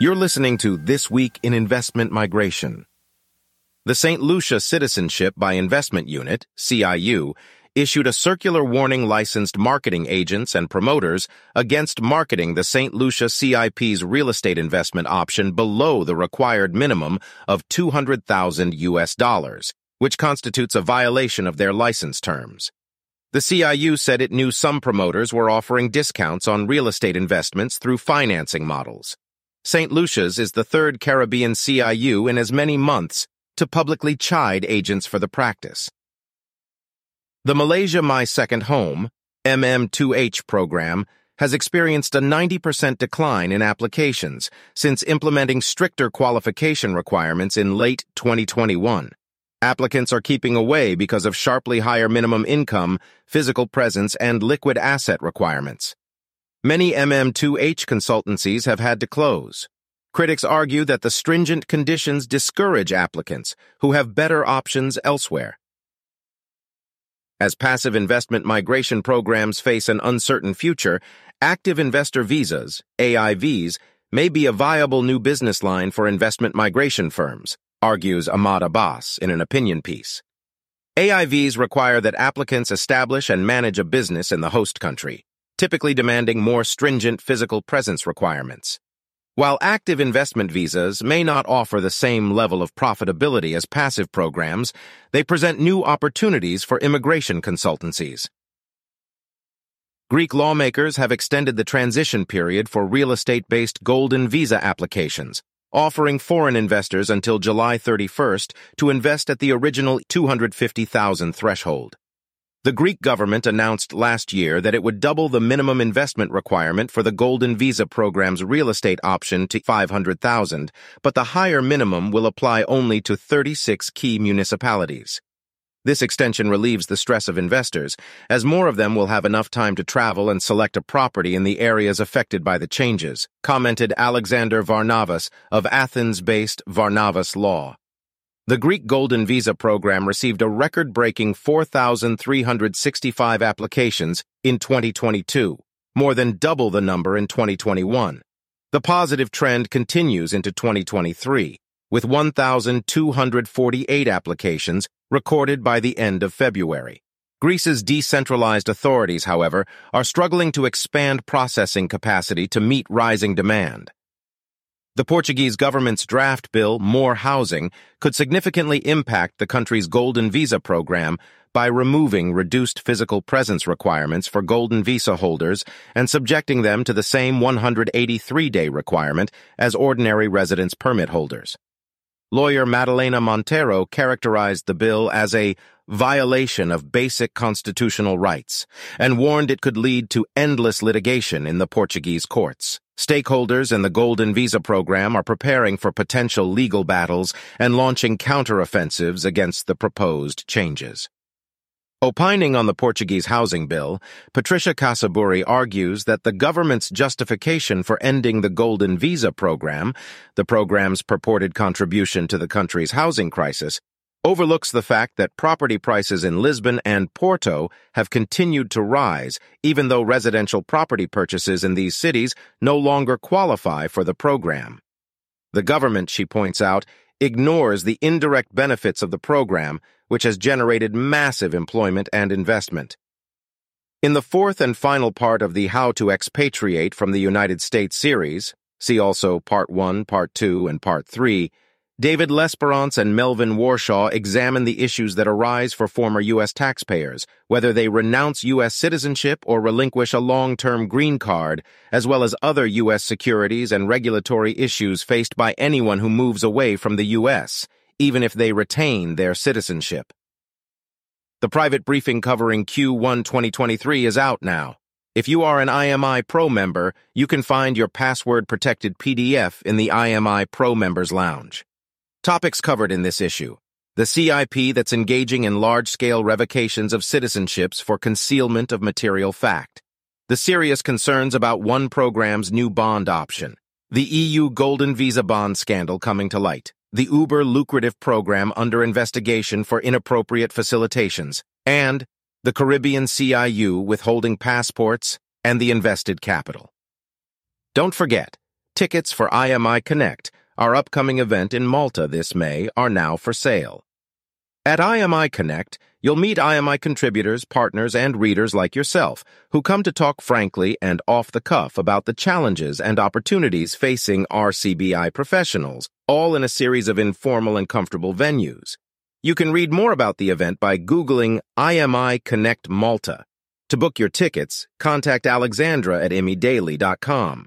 You're listening to This Week in Investment Migration. The St. Lucia Citizenship by Investment Unit, CIU, issued a circular warning licensed marketing agents and promoters against marketing the St. Lucia CIP's real estate investment option below the required minimum of 200,000 US dollars, which constitutes a violation of their license terms. The CIU said it knew some promoters were offering discounts on real estate investments through financing models. St. Lucia's is the third Caribbean CIU in as many months to publicly chide agents for the practice. The Malaysia My Second Home, MM2H program, has experienced a 90% decline in applications since implementing stricter qualification requirements in late 2021. Applicants are keeping away because of sharply higher minimum income, physical presence, and liquid asset requirements. Many MM2H consultancies have had to close. Critics argue that the stringent conditions discourage applicants who have better options elsewhere. As passive investment migration programs face an uncertain future, active investor visas, AIVs, may be a viable new business line for investment migration firms, argues Ahmad Abbas in an opinion piece. AIVs require that applicants establish and manage a business in the host country, typically demanding more stringent physical presence requirements. While active investment visas may not offer the same level of profitability as passive programs, they present new opportunities for immigration consultancies. Greek lawmakers have extended the transition period for real estate-based golden visa applications, offering foreign investors until July 31st to invest at the original 250,000 threshold. The Greek government announced last year that it would double the minimum investment requirement for the Golden Visa program's real estate option to 500,000, but the higher minimum will apply only to 36 key municipalities. This extension relieves the stress of investors, as more of them will have enough time to travel and select a property in the areas affected by the changes, commented Alexander Varnavas of Athens-based Varnavas Law. The Greek Golden Visa program received a record-breaking 4,365 applications in 2022, more than double the number in 2021. The positive trend continues into 2023, with 1,248 applications recorded by the end of February. Greece's decentralized authorities, however, are struggling to expand processing capacity to meet rising demand. The Portuguese government's draft bill, More Housing, could significantly impact the country's Golden Visa program by removing reduced physical presence requirements for Golden Visa holders and subjecting them to the same 183-day requirement as ordinary residence permit holders. Lawyer Madalena Monteiro characterized the bill as a violation of basic constitutional rights and warned it could lead to endless litigation in the Portuguese courts. Stakeholders in the Golden Visa program are preparing for potential legal battles and launching counteroffensives against the proposed changes. Opining on the Portuguese housing bill, Patricia Casaburi argues that the government's justification for ending the Golden Visa program, the program's purported contribution to the country's housing crisis, overlooks the fact that property prices in Lisbon and Porto have continued to rise, even though residential property purchases in these cities no longer qualify for the program. The government, she points out, ignores the indirect benefits of the program, which has generated massive employment and investment. In the fourth and final part of the How to Expatriate from the United States series, see also Part 1, Part 2, and Part 3, David Lesperance and Melvin Warshaw examine the issues that arise for former U.S. taxpayers, whether they renounce U.S. citizenship or relinquish a long-term green card, as well as other U.S. securities and regulatory issues faced by anyone who moves away from the U.S., even if they retain their citizenship. The private briefing covering Q1 2023 is out now. If you are an IMI Pro member, you can find your password-protected PDF in the IMI Pro Members Lounge. Topics covered in this issue. The CIP that's engaging in large-scale revocations of citizenships for concealment of material fact. The serious concerns about one program's new bond option. The EU Golden Visa bond scandal coming to light. The uber lucrative program under investigation for inappropriate facilitations. And the Caribbean CIU withholding passports and the invested capital. Don't forget, Tickets for IMI Connect, our upcoming event in Malta this May, are now for sale. At IMI Connect, you'll meet IMI contributors, partners, and readers like yourself who come to talk frankly and off the cuff about the challenges and opportunities facing RCBI professionals, all in a series of informal and comfortable venues. You can read more about the event by Googling IMI Connect Malta. To book your tickets, contact Alexandra at imidaily.com.